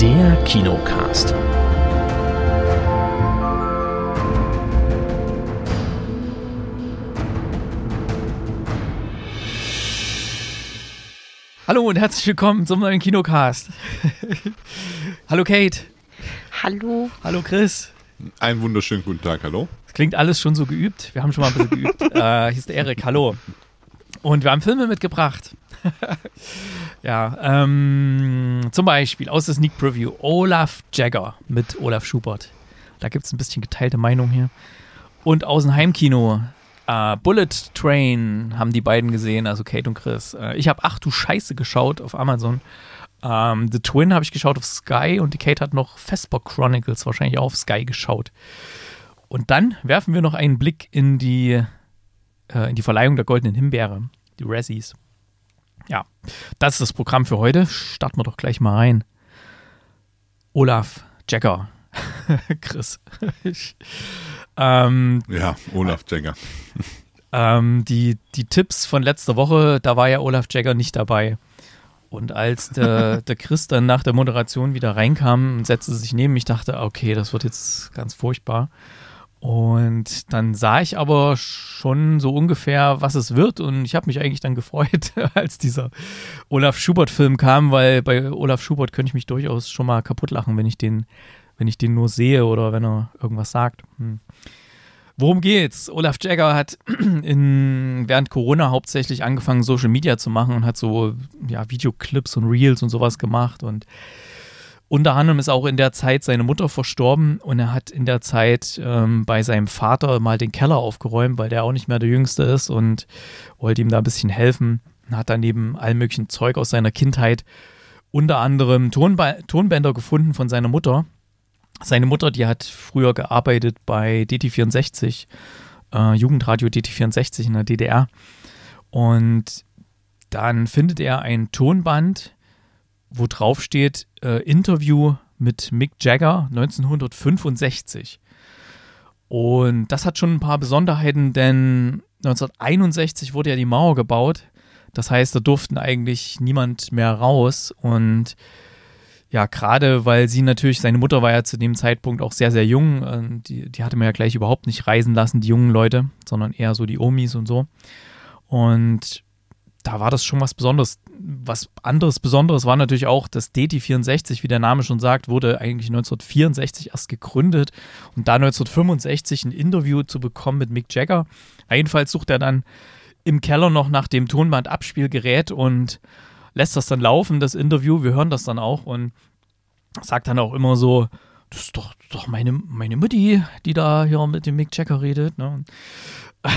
Der Kinocast. Hallo und herzlich willkommen zum neuen Kinocast. Hallo Kate. Hallo. Hallo Chris. Einen wunderschönen guten Tag, hallo. Das klingt alles schon so geübt. Wir haben schon mal ein bisschen geübt. äh, hier ist der Erik, hallo. Und wir haben Filme mitgebracht. ja, ähm, zum Beispiel aus der Sneak Preview Olaf Jagger mit Olaf Schubert. Da gibt es ein bisschen geteilte Meinung hier. Und aus dem Heimkino Uh, Bullet Train haben die beiden gesehen, also Kate und Chris. Uh, ich habe Ach du Scheiße geschaut auf Amazon. Ähm, The Twin habe ich geschaut auf Sky und die Kate hat noch Vesper Chronicles wahrscheinlich auch auf Sky geschaut. Und dann werfen wir noch einen Blick in die, uh, in die Verleihung der Goldenen Himbeere, die Razzies. Ja, das ist das Programm für heute. Starten wir doch gleich mal rein. Olaf Jagger. Chris. Ähm, ja, Olaf Jagger. Ähm, die, die Tipps von letzter Woche, da war ja Olaf Jagger nicht dabei. Und als der, der Chris dann nach der Moderation wieder reinkam und setzte sich neben mich, dachte, okay, das wird jetzt ganz furchtbar. Und dann sah ich aber schon so ungefähr, was es wird. Und ich habe mich eigentlich dann gefreut, als dieser Olaf Schubert-Film kam, weil bei Olaf Schubert könnte ich mich durchaus schon mal kaputt lachen, wenn ich den wenn ich den nur sehe oder wenn er irgendwas sagt. Hm. Worum geht's? Olaf Jagger hat in, während Corona hauptsächlich angefangen, Social Media zu machen und hat so ja, Videoclips und Reels und sowas gemacht. Und unter anderem ist auch in der Zeit seine Mutter verstorben und er hat in der Zeit ähm, bei seinem Vater mal den Keller aufgeräumt, weil der auch nicht mehr der Jüngste ist und wollte ihm da ein bisschen helfen. Hat dann neben allem möglichen Zeug aus seiner Kindheit unter anderem Tonba Tonbänder gefunden von seiner Mutter seine Mutter, die hat früher gearbeitet bei DT64, äh, Jugendradio DT64 in der DDR. Und dann findet er ein Tonband, wo drauf steht äh, Interview mit Mick Jagger 1965. Und das hat schon ein paar Besonderheiten, denn 1961 wurde ja die Mauer gebaut. Das heißt, da durften eigentlich niemand mehr raus und ja, gerade weil sie natürlich, seine Mutter war ja zu dem Zeitpunkt auch sehr, sehr jung. Die, die hatte man ja gleich überhaupt nicht reisen lassen, die jungen Leute, sondern eher so die Omis und so. Und da war das schon was Besonderes. Was anderes Besonderes war natürlich auch, dass DT64, wie der Name schon sagt, wurde eigentlich 1964 erst gegründet und da 1965 ein Interview zu bekommen mit Mick Jagger. Jedenfalls sucht er dann im Keller noch nach dem Tonbandabspielgerät und lässt das dann laufen, das Interview. Wir hören das dann auch und sagt dann auch immer so, das ist doch, doch meine, meine Mutti, die da hier mit dem Mick Jagger redet. Ne?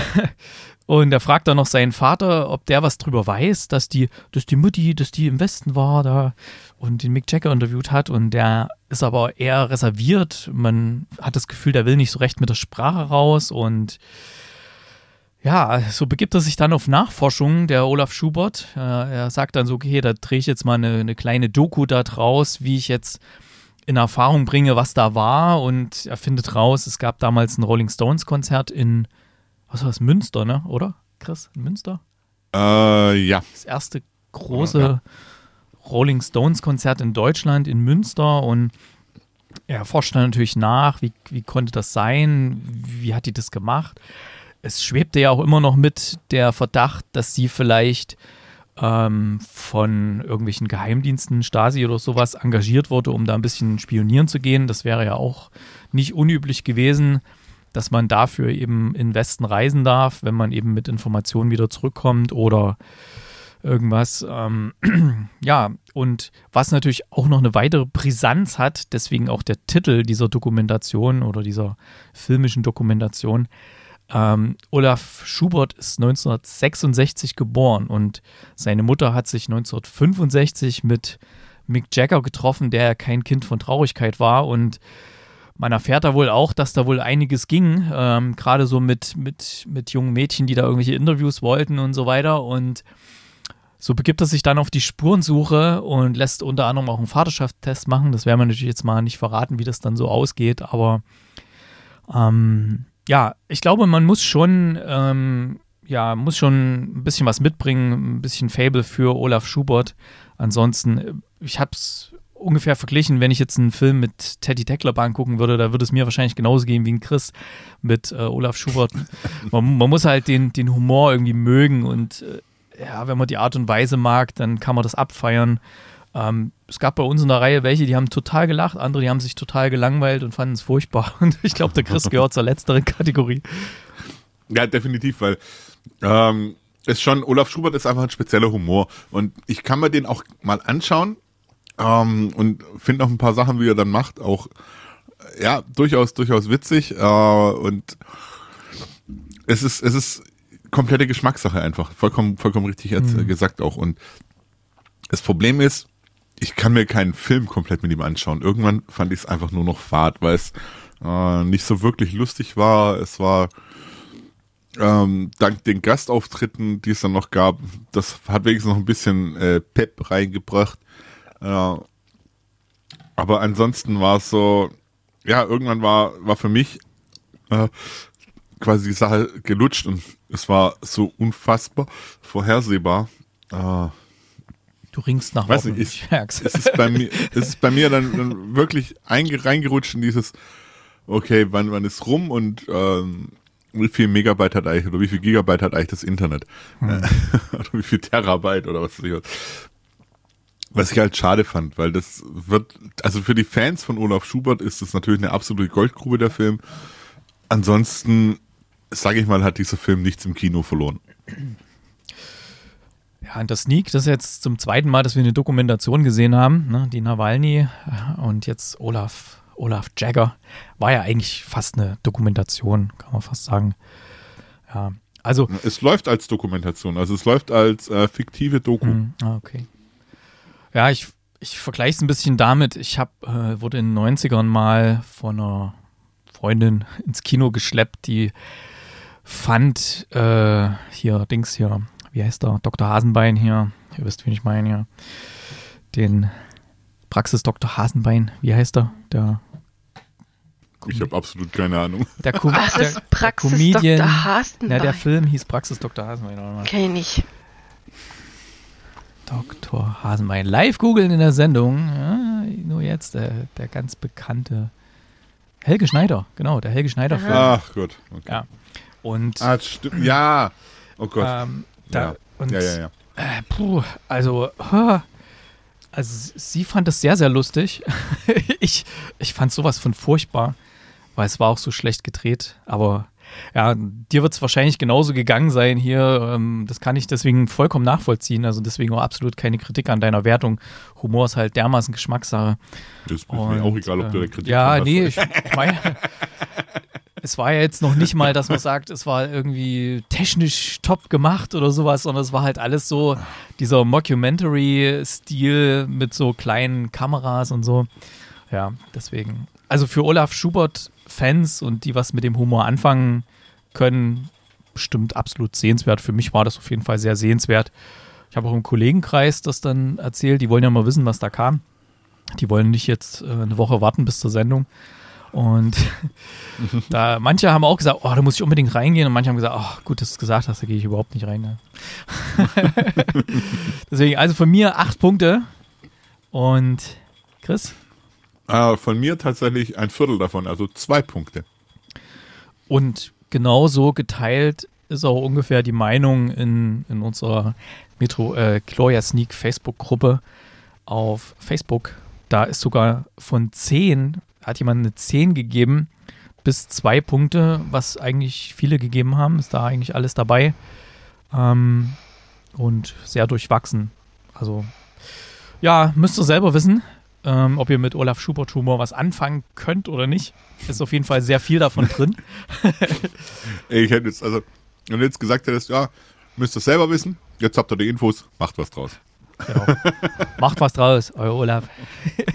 Und er fragt dann noch seinen Vater, ob der was drüber weiß, dass die, dass die Mutti, dass die im Westen war da und den Mick Jagger interviewt hat. Und der ist aber eher reserviert. Man hat das Gefühl, der will nicht so recht mit der Sprache raus und ja, so begibt er sich dann auf Nachforschungen, der Olaf Schubert. Äh, er sagt dann so, okay, da drehe ich jetzt mal eine, eine kleine Doku da draus, wie ich jetzt in Erfahrung bringe, was da war. Und er findet raus, es gab damals ein Rolling Stones Konzert in, was war das, Münster, ne? Oder, Chris? In Münster? Äh, ja. Das erste große ja. Rolling Stones Konzert in Deutschland, in Münster. Und er forscht dann natürlich nach, wie, wie konnte das sein? Wie hat die das gemacht? es schwebte ja auch immer noch mit der Verdacht, dass sie vielleicht ähm, von irgendwelchen Geheimdiensten, Stasi oder sowas engagiert wurde, um da ein bisschen spionieren zu gehen. Das wäre ja auch nicht unüblich gewesen, dass man dafür eben in Westen reisen darf, wenn man eben mit Informationen wieder zurückkommt oder irgendwas. Ähm, ja, und was natürlich auch noch eine weitere Brisanz hat, deswegen auch der Titel dieser Dokumentation oder dieser filmischen Dokumentation, ähm, Olaf Schubert ist 1966 geboren und seine Mutter hat sich 1965 mit Mick Jagger getroffen, der kein Kind von Traurigkeit war und man erfährt da wohl auch, dass da wohl einiges ging, ähm, gerade so mit, mit, mit jungen Mädchen, die da irgendwelche Interviews wollten und so weiter und so begibt er sich dann auf die Spurensuche und lässt unter anderem auch einen Vaterschaftstest machen. Das werden wir natürlich jetzt mal nicht verraten, wie das dann so ausgeht, aber ähm, ja, ich glaube, man muss schon, ähm, ja, muss schon ein bisschen was mitbringen, ein bisschen Fable für Olaf Schubert. Ansonsten, ich habe es ungefähr verglichen, wenn ich jetzt einen Film mit Teddy Tecklerbahn gucken würde, da würde es mir wahrscheinlich genauso gehen wie ein Chris mit äh, Olaf Schubert. man, man, muss halt den, den Humor irgendwie mögen und äh, ja, wenn man die Art und Weise mag, dann kann man das abfeiern. Ähm, es gab bei uns in der Reihe welche, die haben total gelacht, andere, die haben sich total gelangweilt und fanden es furchtbar. Und ich glaube, der Chris gehört zur letzteren Kategorie. Ja, definitiv, weil ähm, ist schon, Olaf Schubert ist einfach ein spezieller Humor. Und ich kann mir den auch mal anschauen ähm, und finde noch ein paar Sachen, wie er dann macht, auch ja, durchaus, durchaus witzig. Äh, und es ist, es ist komplette Geschmackssache einfach. Vollkommen, vollkommen richtig mhm. gesagt auch. Und das Problem ist, ich kann mir keinen Film komplett mit ihm anschauen. Irgendwann fand ich es einfach nur noch fad, weil es äh, nicht so wirklich lustig war. Es war ähm, dank den Gastauftritten, die es dann noch gab, das hat wenigstens noch ein bisschen äh, Pep reingebracht. Äh, aber ansonsten war es so, ja, irgendwann war, war für mich äh, quasi die Sache gelutscht und es war so unfassbar vorhersehbar. Äh, Du ringst nach Weiß nicht, ich, es, ist bei mir, es ist bei mir dann, dann wirklich reingerutscht in dieses, okay, wann, wann ist rum und ähm, wie viel Megabyte hat eigentlich oder wie viel Gigabyte hat eigentlich das Internet? Hm. oder wie viel Terabyte oder was weiß ich was. Was ich halt schade fand, weil das wird, also für die Fans von Olaf Schubert ist das natürlich eine absolute Goldgrube, der Film. Ansonsten, sage ich mal, hat dieser Film nichts im Kino verloren. Ja, und das Sneak, das ist jetzt zum zweiten Mal, dass wir eine Dokumentation gesehen haben, ne? die Nawalny und jetzt Olaf, Olaf Jagger, war ja eigentlich fast eine Dokumentation, kann man fast sagen. Ja, also. Es läuft als Dokumentation, also es läuft als äh, fiktive Doku. Mm, okay. Ja, ich, ich vergleiche es ein bisschen damit, ich hab, äh, wurde in den 90ern mal von einer Freundin ins Kino geschleppt, die fand äh, hier Dings hier wie heißt der, Dr. Hasenbein hier, ihr wisst, wen ich meine hier, den Praxis Dr. Hasenbein, wie heißt er, der ich habe absolut keine Ahnung. Der, Com Was der, ist Praxis der Comedian, Dr. Hasenbein? Na, der Film hieß Praxis Dr. Hasenbein. Kenn ich nicht. Dr. Hasenbein. Live googeln in der Sendung. Ja, nur jetzt der, der ganz bekannte Helge Schneider. Genau, der Helge Schneider-Film. Ach gut. Okay. Ja. Und, ah, stimmt. Ja. Oh Gott. Ähm, da, ja. Und, ja, ja, ja. Äh, puh, also, also sie fand es sehr, sehr lustig. ich, ich fand sowas von furchtbar, weil es war auch so schlecht gedreht. Aber ja, dir wird es wahrscheinlich genauso gegangen sein hier. Ähm, das kann ich deswegen vollkommen nachvollziehen. Also deswegen auch absolut keine Kritik an deiner Wertung. Humor ist halt dermaßen Geschmackssache. Das ist mir auch egal, ob du der Kritik Ja, nee, ich meine, es war ja jetzt noch nicht mal, dass man sagt, es war irgendwie technisch top gemacht oder sowas, sondern es war halt alles so dieser Mockumentary-Stil mit so kleinen Kameras und so. Ja, deswegen. Also für Olaf Schubert-Fans und die was mit dem Humor anfangen können, bestimmt absolut sehenswert. Für mich war das auf jeden Fall sehr sehenswert. Ich habe auch im Kollegenkreis das dann erzählt. Die wollen ja mal wissen, was da kam. Die wollen nicht jetzt äh, eine Woche warten bis zur Sendung. Und da manche haben auch gesagt, oh, da muss ich unbedingt reingehen. Und manche haben gesagt, oh, gut, dass du es gesagt hast, da gehe ich überhaupt nicht rein. Ne? Deswegen, also von mir acht Punkte. Und Chris? Äh, von mir tatsächlich ein Viertel davon, also zwei Punkte. Und genauso geteilt ist auch ungefähr die Meinung in, in unserer Metro äh, Gloria Sneak Facebook-Gruppe auf Facebook. Da ist sogar von zehn hat jemand eine 10 gegeben, bis zwei Punkte, was eigentlich viele gegeben haben. Ist da eigentlich alles dabei. Ähm, und sehr durchwachsen. Also, ja, müsst ihr selber wissen, ähm, ob ihr mit Olaf Schubert Humor was anfangen könnt oder nicht. Ist auf jeden Fall sehr viel davon drin. ich hätte jetzt, also, wenn du jetzt gesagt hättest, ja, müsst ihr selber wissen, jetzt habt ihr die Infos, macht was draus. Genau. Macht was draus, euer Olaf.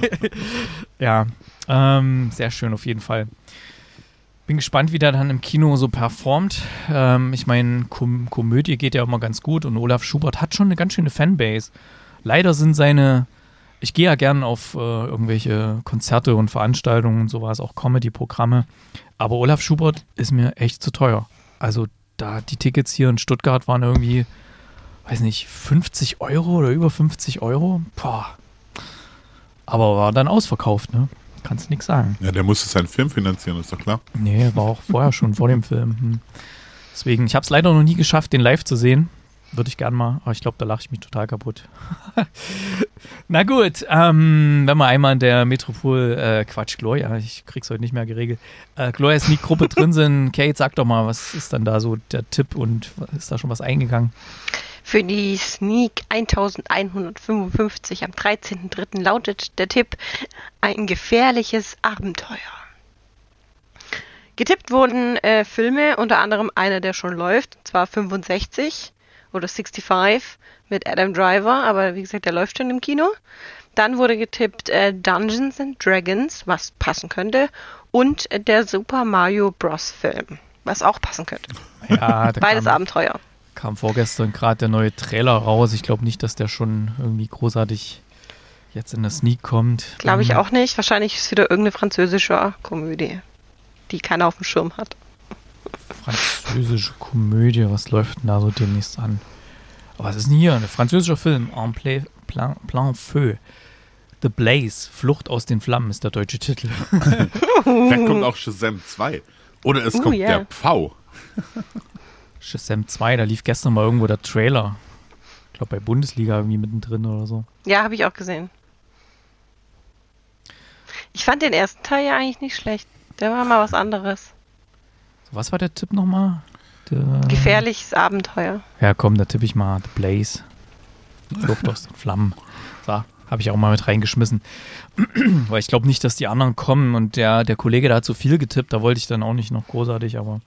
ja, ähm, sehr schön auf jeden Fall. Bin gespannt, wie der dann im Kino so performt. Ähm, ich meine, Kom Komödie geht ja immer ganz gut und Olaf Schubert hat schon eine ganz schöne Fanbase. Leider sind seine, ich gehe ja gern auf äh, irgendwelche Konzerte und Veranstaltungen und sowas, auch Comedy-Programme. Aber Olaf Schubert ist mir echt zu teuer. Also da die Tickets hier in Stuttgart waren irgendwie, weiß nicht, 50 Euro oder über 50 Euro. Boah. Aber war dann ausverkauft, ne? Kannst nichts sagen. Ja, der musste seinen Film finanzieren, ist doch klar. Nee, war auch vorher schon vor dem Film. Hm. Deswegen, ich habe es leider noch nie geschafft, den live zu sehen. Würde ich gern mal, aber ich glaube, da lache ich mich total kaputt. Na gut, ähm, wenn wir einmal in der Metropol, äh, Quatsch, Gloria, ich krieg's heute nicht mehr geregelt, äh, Gloria Sneak Gruppe drin sind. Kate, sag doch mal, was ist dann da so der Tipp und ist da schon was eingegangen? Für die Sneak 1155 am 13.03. lautet der Tipp ein gefährliches Abenteuer. Getippt wurden äh, Filme, unter anderem einer, der schon läuft, und zwar 65 oder 65 mit Adam Driver, aber wie gesagt, der läuft schon im Kino. Dann wurde getippt äh, Dungeons and Dragons, was passen könnte, und äh, der Super Mario Bros. Film, was auch passen könnte. Ja, Beides kam, Abenteuer. Kam vorgestern gerade der neue Trailer raus. Ich glaube nicht, dass der schon irgendwie großartig jetzt in der Sneak kommt. Glaube ich ähm, auch nicht. Wahrscheinlich ist es wieder irgendeine französische Komödie die keiner auf dem Schirm hat. Französische Komödie, was läuft denn da so demnächst an? Aber was ist denn hier? Ein französischer Film, En Plan, Plan, Plan Feu. The Blaze, Flucht aus den Flammen ist der deutsche Titel. Vielleicht kommt auch Shazam 2. Oder es uh, kommt yeah. der Pfau. Shazam 2, da lief gestern mal irgendwo der Trailer. Ich glaube bei Bundesliga irgendwie mittendrin oder so. Ja, habe ich auch gesehen. Ich fand den ersten Teil ja eigentlich nicht schlecht. Der war mal was anderes. Was war der Tipp nochmal? Gefährliches Abenteuer. Ja, komm, da tippe ich mal The Blaze. Flucht aus den Flammen. So, habe ich auch mal mit reingeschmissen. Weil ich glaube nicht, dass die anderen kommen und der, der Kollege, da hat zu viel getippt, da wollte ich dann auch nicht noch großartig, aber.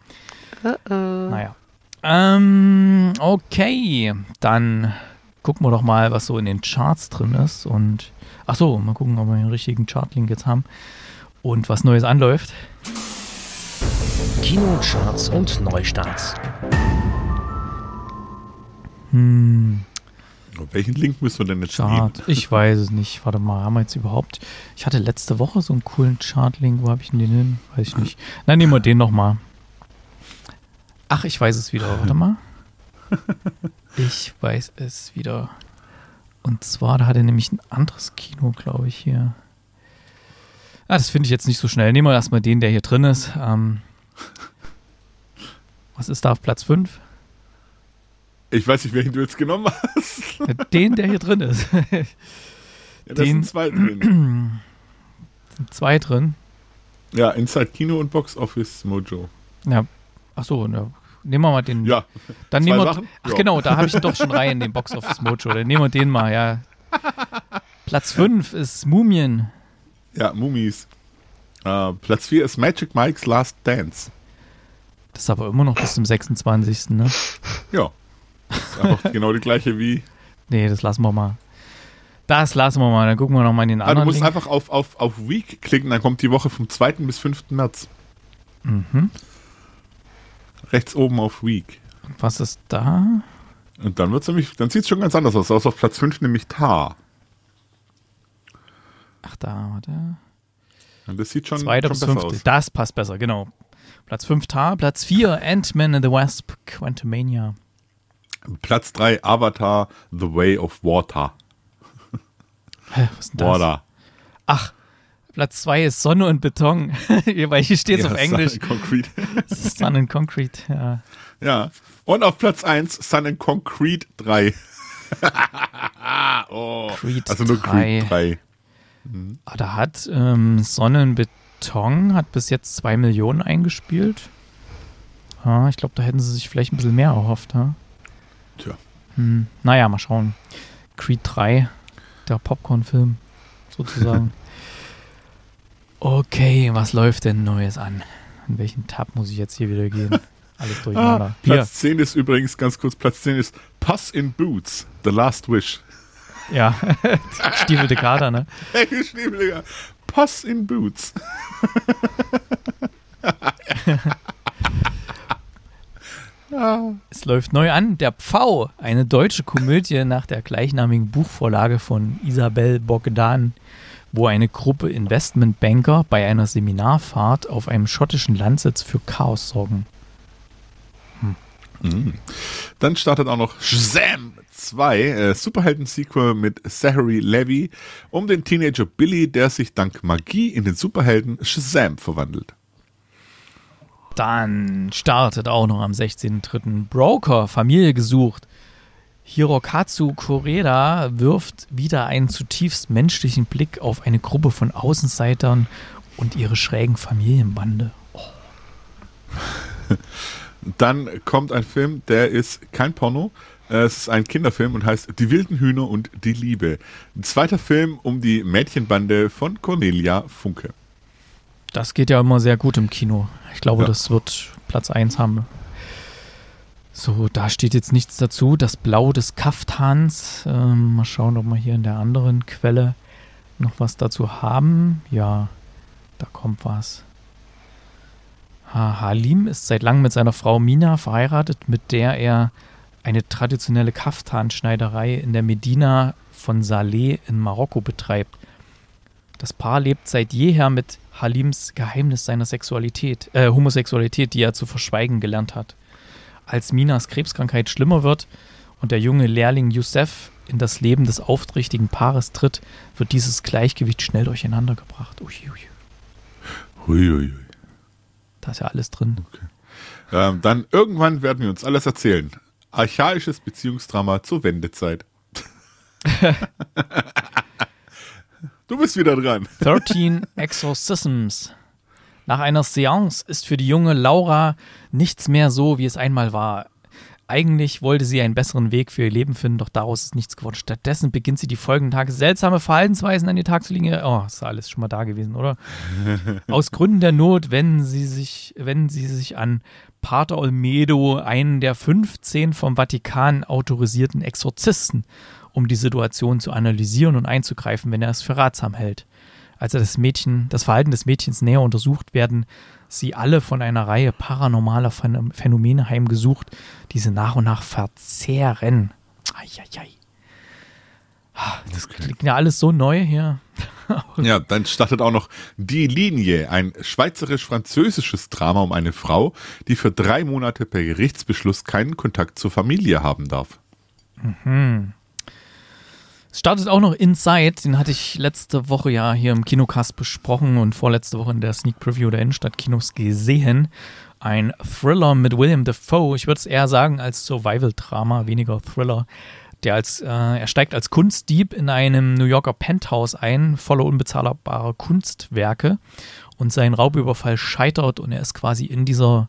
Uh -oh. Naja. Ähm, okay, dann gucken wir doch mal, was so in den Charts drin ist. Und ach so, mal gucken, ob wir den richtigen Chartlink jetzt haben und was Neues anläuft. Kinocharts und Neustarts. Hm. Welchen Link müssen wir denn jetzt Chart? Nehmen? Ich weiß es nicht. Warte mal, haben wir jetzt überhaupt. Ich hatte letzte Woche so einen coolen Chart-Link. Wo habe ich denn den hin? Weiß ich nicht. Nein, nehmen wir den nochmal. Ach, ich weiß es wieder. Warte mal. Ich weiß es wieder. Und zwar, da hat er nämlich ein anderes Kino, glaube ich, hier. Ah, das finde ich jetzt nicht so schnell. Nehmen wir erstmal den, der hier drin ist. Ähm, was ist da auf Platz 5? Ich weiß nicht, welchen du jetzt genommen hast. Den, der hier drin ist. ja, da sind zwei drin. sind zwei drin. Ja, Inside Kino und Box Office Mojo. Ja, ach so, ne. nehmen wir mal den. Ja. Dann nehmen wir. Sachen? Ach ja. genau, da habe ich doch schon rein, den Box Office Mojo. Dann nehmen wir den mal, ja. Platz 5 ist Mumien. Ja, Mummies. Uh, Platz 4 ist Magic Mike's Last Dance. Das ist aber immer noch bis zum 26. Ne? Ja. Das ist einfach genau die gleiche wie. Nee, das lassen wir mal. Das lassen wir mal, dann gucken wir nochmal in den anderen. Ah, du musst Link. einfach auf, auf, auf Week klicken, dann kommt die Woche vom 2. bis 5. März. Mhm. Rechts oben auf Week. Und was ist da? Und dann wird's nämlich, dann sieht es schon ganz anders aus. Aus auf Platz 5 nämlich Tar. Ach, da, warte. Das sieht schon, Zweiter schon bis fünfte. Aus. Das passt besser, genau. Platz 5 Tar, Platz 4 Ant-Man and the Wasp, Quantumania. Platz 3 Avatar, The Way of Water. Hä, was ist denn das? Water. Ach, Platz 2 ist Sonne und Beton, weil hier steht es ja, auf Englisch. Sun and Concrete. Sun and Concrete, ja. Ja, und auf Platz 1 Sun and Concrete 3. oh, Creed also nur 3. Creed 3. Mhm. Da hat ähm, Sonnenbeton hat bis jetzt zwei Millionen eingespielt. Ja, ich glaube, da hätten sie sich vielleicht ein bisschen mehr erhofft. Ja? Tja. Hm, naja, mal schauen. Creed 3, der Popcorn-Film sozusagen. okay, was läuft denn Neues an? In welchen Tab muss ich jetzt hier wieder gehen? Alles durcheinander. Ah, Platz 10 ist übrigens, ganz kurz, Platz 10 ist Puss in Boots, The Last Wish. Ja, stiefelte Kader, ne? Stiefelte Kader. Pass in Boots. Es läuft neu an, der Pfau, eine deutsche Komödie nach der gleichnamigen Buchvorlage von Isabel Bogdan, wo eine Gruppe Investmentbanker bei einer Seminarfahrt auf einem schottischen Landsitz für Chaos sorgen. Hm. Dann startet auch noch Shazam 2, äh, Superhelden-Sequel mit Zachary Levy um den Teenager Billy, der sich dank Magie in den Superhelden Shazam verwandelt. Dann startet auch noch am 16.03. Broker, Familie gesucht. Hirokatsu Koreda wirft wieder einen zutiefst menschlichen Blick auf eine Gruppe von Außenseitern und ihre schrägen Familienbande. Oh. Dann kommt ein Film, der ist kein Porno. Äh, Es ist ein Kinderfilm und heißt Die wilden Hühner und die Liebe. Ein zweiter Film um die Mädchenbande von Cornelia Funke. Das geht ja immer sehr gut im Kino. Ich glaube, Ja. das wird Platz 1 haben. So, da steht jetzt nichts dazu. Das Blau des Kaftans. Ähm, mal schauen, ob wir hier in der anderen Quelle noch was dazu haben. Ja, da kommt was. Ha, Halim ist seit langem mit seiner Frau Mina verheiratet, mit der er eine traditionelle Kaftanschneiderei in der Medina von Saleh in Marokko betreibt. Das Paar lebt seit jeher mit Halims Geheimnis seiner Sexualität, äh, Homosexualität, die er zu verschweigen gelernt hat. Als Minas Krebskrankheit schlimmer wird und der junge Lehrling Youssef in das Leben des aufrichtigen Paares tritt, wird dieses Gleichgewicht schnell durcheinander gebracht. Ui, ui, Huiuiui. da ist ja alles drin. Ähm, dann irgendwann werden wir uns alles erzählen. Archaisches Beziehungsdrama zur Wendezeit. du bist wieder dran. 13 Exorcisms. Nach einer Seance ist für die junge Laura nichts mehr so, wie es einmal war. Eigentlich wollte sie einen besseren Weg für ihr Leben finden, doch daraus ist nichts geworden. Stattdessen beginnt sie die folgenden Tage seltsame Verhaltensweisen an den Tag zu legen. Oh, ist alles schon mal da gewesen, oder? Aus Gründen der Not wenden sie sich, wenden sie sich an Pater Olmedo, einen der 15 vom Vatikan autorisierten Exorzisten, um die Situation zu analysieren und einzugreifen, wenn er es für ratsam hält. Als er das Mädchen, das Verhalten des Mädchens näher untersucht, werden sie alle von einer Reihe paranormaler Phän- Phänomene heimgesucht, die sie nach und nach verzehren. Eieiei. Ah, Das klingt ja alles so neu hier. Ja, dann startet auch noch Die Linie, ein schweizerisch-französisches Drama um eine Frau, die für drei Monate per Gerichtsbeschluss keinen Kontakt zur Familie haben darf. Es startet auch noch Inside, den hatte ich letzte Woche ja hier im Kinocast besprochen und vorletzte Woche in der Sneak Preview der Innenstadtkinos gesehen. Ein Thriller mit William Dafoe, ich würde es eher sagen als Survival-Drama, weniger Thriller. Der als, äh, er steigt als Kunstdieb in einem New Yorker Penthouse ein, voller unbezahlbarer Kunstwerke und sein Raubüberfall scheitert und er ist quasi in dieser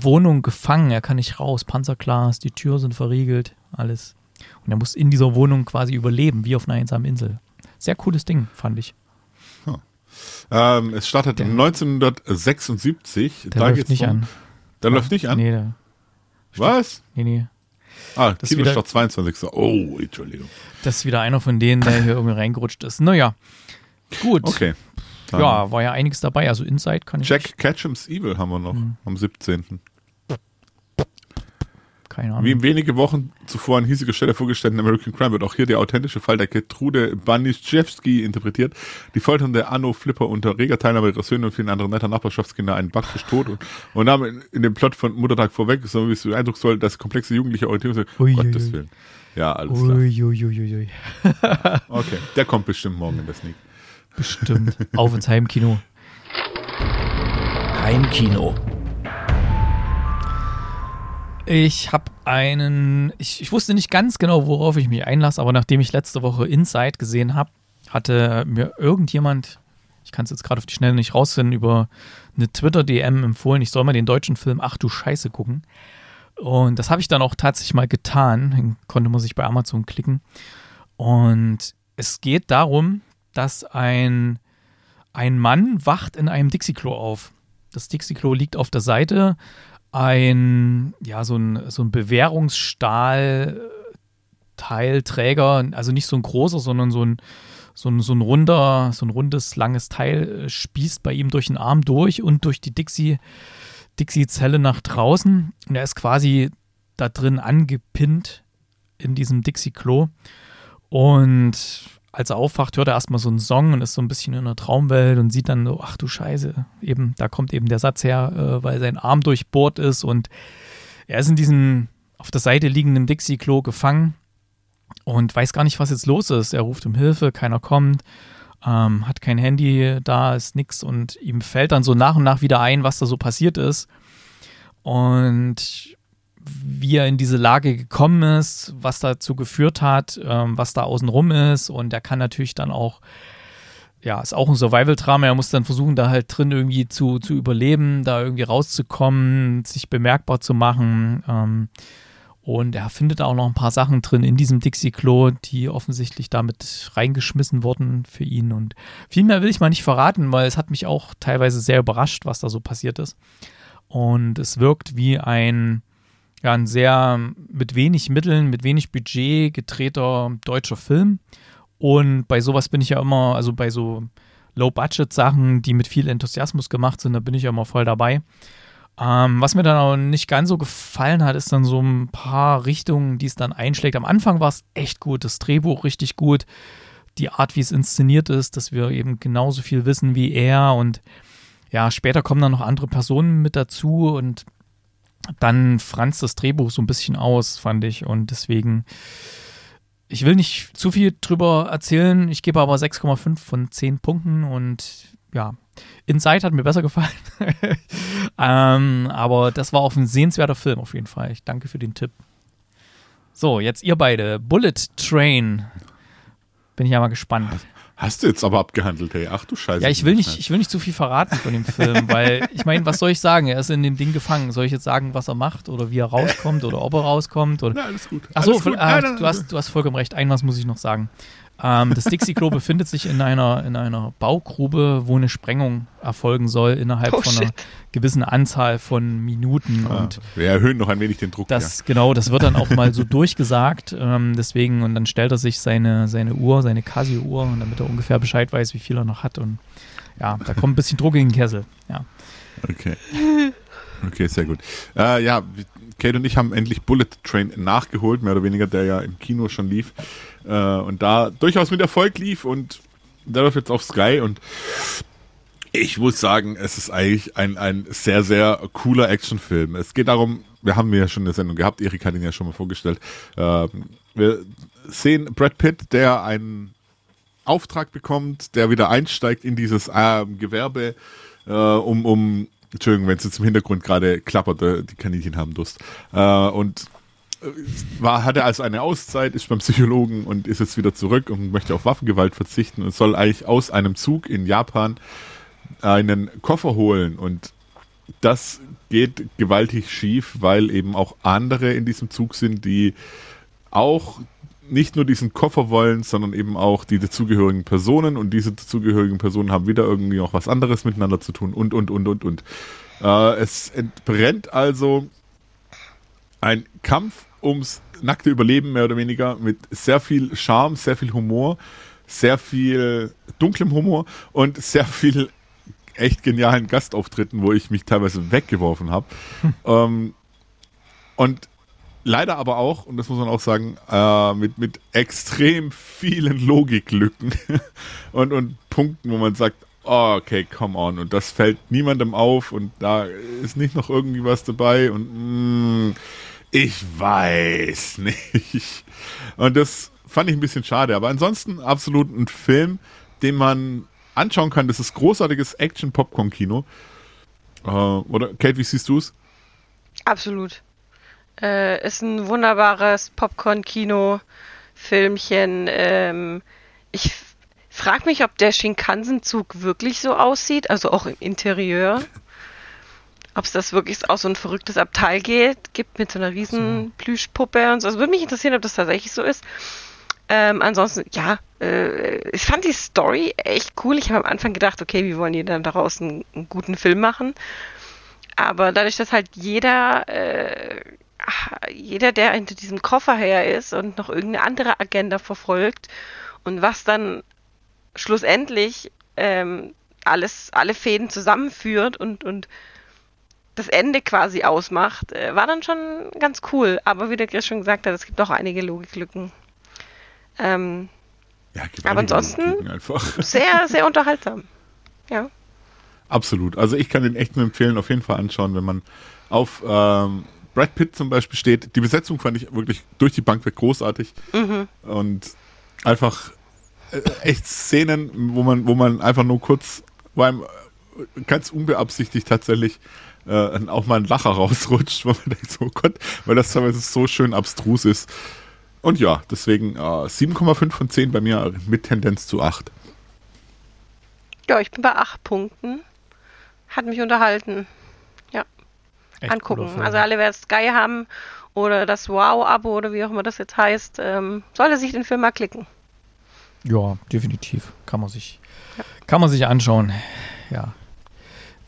Wohnung gefangen. Er kann nicht raus, Panzerglas, die Türen sind verriegelt, alles. Und er muss in dieser Wohnung quasi überleben, wie auf einer einsamen Insel. Sehr cooles Ding, fand ich. Ähm, es startet Der- 1976. Der da läuft nicht drum- an. Der läuft nicht an? Nee, der, Was? nee, nee. Ah, Das ist wieder- Kinostart 22. Oh, Entschuldigung. Das ist wieder einer von denen, der hier irgendwie reingerutscht ist. Naja, gut. Okay. Ja, war ja einiges dabei. Also Inside kann ich Jack Ketchum's Evil haben wir noch Mhm. am 17. keine Ahnung. Wie wenige Wochen zuvor an hiesiger Stelle vorgestellt in American Crime wird auch hier der authentische Fall der Gertrude Baniszewski interpretiert. Die folternde Anno Flipper unter reger Teilnahme ihrer Söhne und vielen anderen netter Nachbarschaftskinder einen Backfisch tot und, und nahm in, in dem Plot von Muttertag vorweg, so wie es den Eindruck soll, dass komplexe jugendliche Orientierung Ui, Gottes ui, ui. Willen. Ja, alles klar. Uiuiuiui. Okay, der kommt bestimmt morgen in der Sneak. Bestimmt. Auf ins Heimkino. Heimkino. Ich habe einen, ich, ich wusste nicht ganz genau, worauf ich mich einlasse, aber nachdem ich letzte Woche Inside gesehen habe, hatte mir irgendjemand, ich kann es jetzt gerade auf die Schnelle nicht rausfinden, über eine Twitter-DM empfohlen, ich soll mal den deutschen Film Ach du Scheiße gucken. Und das habe ich dann auch tatsächlich mal getan. Den konnte man sich bei Amazon klicken. Und es geht darum, dass ein, ein Mann wacht in einem Dixie-Klo auf. Das Dixie-Klo liegt auf der Seite. Ein, ja, so ein, so ein Bewährungsstahl-Teilträger, also nicht so ein großer, sondern so ein, so ein, so ein runder, so ein rundes, langes Teil äh, spießt bei ihm durch den Arm durch und durch die Dixie, Dixie-Zelle nach draußen. Und er ist quasi da drin angepinnt in diesem Dixie-Klo. Und als er aufwacht, hört er erstmal so einen Song und ist so ein bisschen in einer Traumwelt und sieht dann so, ach du Scheiße, eben, da kommt eben der Satz her, äh, weil sein Arm durchbohrt ist und er ist in diesem auf der Seite liegenden Dixie-Klo gefangen und weiß gar nicht, was jetzt los ist. Er ruft um Hilfe, keiner kommt, ähm, hat kein Handy, da ist nichts und ihm fällt dann so nach und nach wieder ein, was da so passiert ist. Und wie er in diese Lage gekommen ist, was dazu geführt hat, ähm, was da außenrum ist. Und er kann natürlich dann auch, ja, ist auch ein Survival-Drama. Er muss dann versuchen, da halt drin irgendwie zu, zu überleben, da irgendwie rauszukommen, sich bemerkbar zu machen. Ähm, und er findet auch noch ein paar Sachen drin in diesem Dixie-Klo, die offensichtlich damit reingeschmissen wurden für ihn. Und viel mehr will ich mal nicht verraten, weil es hat mich auch teilweise sehr überrascht, was da so passiert ist. Und es wirkt wie ein, ja, ein sehr mit wenig Mitteln, mit wenig Budget gedrehter deutscher Film. Und bei sowas bin ich ja immer, also bei so Low-Budget-Sachen, die mit viel Enthusiasmus gemacht sind, da bin ich ja immer voll dabei. Ähm, was mir dann auch nicht ganz so gefallen hat, ist dann so ein paar Richtungen, die es dann einschlägt. Am Anfang war es echt gut, das Drehbuch richtig gut, die Art, wie es inszeniert ist, dass wir eben genauso viel wissen wie er und ja, später kommen dann noch andere Personen mit dazu und dann franzt das Drehbuch so ein bisschen aus, fand ich. Und deswegen, ich will nicht zu viel drüber erzählen. Ich gebe aber 6,5 von 10 Punkten und ja, Inside hat mir besser gefallen. ähm, aber das war auch ein sehenswerter Film auf jeden Fall. Ich danke für den Tipp. So, jetzt ihr beide. Bullet Train. Bin ich ja mal gespannt. Hast du jetzt aber abgehandelt, hey. Ach du Scheiße. Ja, ich will nicht, ich will nicht zu viel verraten von dem Film, weil ich meine, was soll ich sagen? Er ist in dem Ding gefangen. Soll ich jetzt sagen, was er macht oder wie er rauskommt oder ob er rauskommt? Oder? Na, alles gut. Achso, Alles gut. Nein, nein, du, hast, du hast vollkommen recht. Ein was muss ich noch sagen. Ähm, das Dixie-Klo befindet sich in einer, in einer Baugrube, wo eine Sprengung erfolgen soll innerhalb Oh, von einer shit. gewissen Anzahl von Minuten. Ah, Und wir erhöhen noch ein wenig den Druck. das, genau, das wird dann auch mal so durchgesagt. Ähm, deswegen, und dann stellt er sich seine, seine Uhr, seine Casio-Uhr, und damit er ungefähr Bescheid weiß, wie viel er noch hat. Und ja, da kommt ein bisschen Druck in den Kessel. Ja. ja. Okay. Okay, sehr gut. Äh, ja, Kate und ich haben endlich Bullet Train nachgeholt, mehr oder weniger, der ja im Kino schon lief. Äh, und da durchaus mit Erfolg lief und der läuft jetzt auf Sky und ich muss sagen, es ist eigentlich ein, ein sehr, sehr cooler Actionfilm. Es geht darum, wir haben ja schon eine Sendung gehabt, Erik hat ihn ja schon mal vorgestellt. Ähm, wir sehen Brad Pitt, der einen Auftrag bekommt, der wieder einsteigt in dieses ähm, Gewerbe, äh, um, um, Entschuldigung, wenn es jetzt im Hintergrund gerade klappert, äh, die Kaninchen haben Durst. Äh, und äh, war, hatte also eine Auszeit, ist beim Psychologen und ist jetzt wieder zurück und möchte auf Waffengewalt verzichten und soll eigentlich aus einem Zug in Japan einen Koffer holen und das geht gewaltig schief, weil eben auch andere in diesem Zug sind, die auch nicht nur diesen Koffer wollen, sondern eben auch die dazugehörigen Personen und diese dazugehörigen Personen haben wieder irgendwie noch was anderes miteinander zu tun und, und, und, und, und. Äh, es entbrennt also ein Kampf ums nackte Überleben, mehr oder weniger, mit sehr viel Charme, sehr viel Humor, sehr viel dunklem Humor und sehr viel echt genialen Gastauftritten, wo ich mich teilweise weggeworfen habe. Ähm, und leider aber auch, und das muss man auch sagen, äh, mit, mit extrem vielen Logiklücken und, und Punkten, wo man sagt, oh, okay, come on. Und das fällt niemandem auf und da ist nicht noch irgendwie was dabei und mm, ich weiß nicht. Und das fand ich ein bisschen schade. Aber ansonsten absolut ein Film, den man anschauen kann. Das ist großartiges Action-Popcorn-Kino. Äh, oder, Kate, wie siehst du es? Absolut. Äh, ist ein wunderbares Popcorn-Kino-Filmchen. Ähm, ich frage mich, ob der Shinkansen-Zug wirklich so aussieht, also auch im Interieur. Ob es das wirklich auch so ein verrücktes Abteil geht, gibt mit so einer riesen Plüschpuppe und so. Es würde mich interessieren, ob das tatsächlich so ist. Ähm, ansonsten, ja, äh, ich fand die Story echt cool. Ich habe am Anfang gedacht, okay, wie wollen die dann daraus einen, einen guten Film machen? Aber dadurch, dass halt jeder, äh, jeder, der hinter diesem Koffer her ist und noch irgendeine andere Agenda verfolgt und was dann schlussendlich ähm, alles, alle Fäden zusammenführt und, und das Ende quasi ausmacht, äh, war dann schon ganz cool. Aber wie der Chris schon gesagt hat, es gibt auch einige Logiklücken. Ähm, Ja, Aber ansonsten- sehr, sehr unterhaltsam. Ja. Absolut. Also ich kann den echt nur empfehlen, auf jeden Fall anschauen, wenn man auf ähm, Brad Pitt zum Beispiel steht. Die Besetzung fand ich wirklich durch die Bank weg großartig. Und einfach äh, echt Szenen, wo man, wo man einfach nur kurz, einem äh, ganz unbeabsichtigt tatsächlich äh, auch mal ein Lacher rausrutscht, wo man denkt, so oh Gott, weil das teilweise so schön abstrus ist. Und ja, deswegen äh, 7,5 von 10 bei mir mit Tendenz zu 8. Ja, ich bin bei acht Punkten. Hat mich unterhalten. Ja, Echt angucken. Also alle, wer Sky haben oder das Wow-Abo oder wie auch immer das jetzt heißt, ähm, sollte sich den Film mal klicken. Ja, definitiv. Kann man sich, kann man sich anschauen. Ja.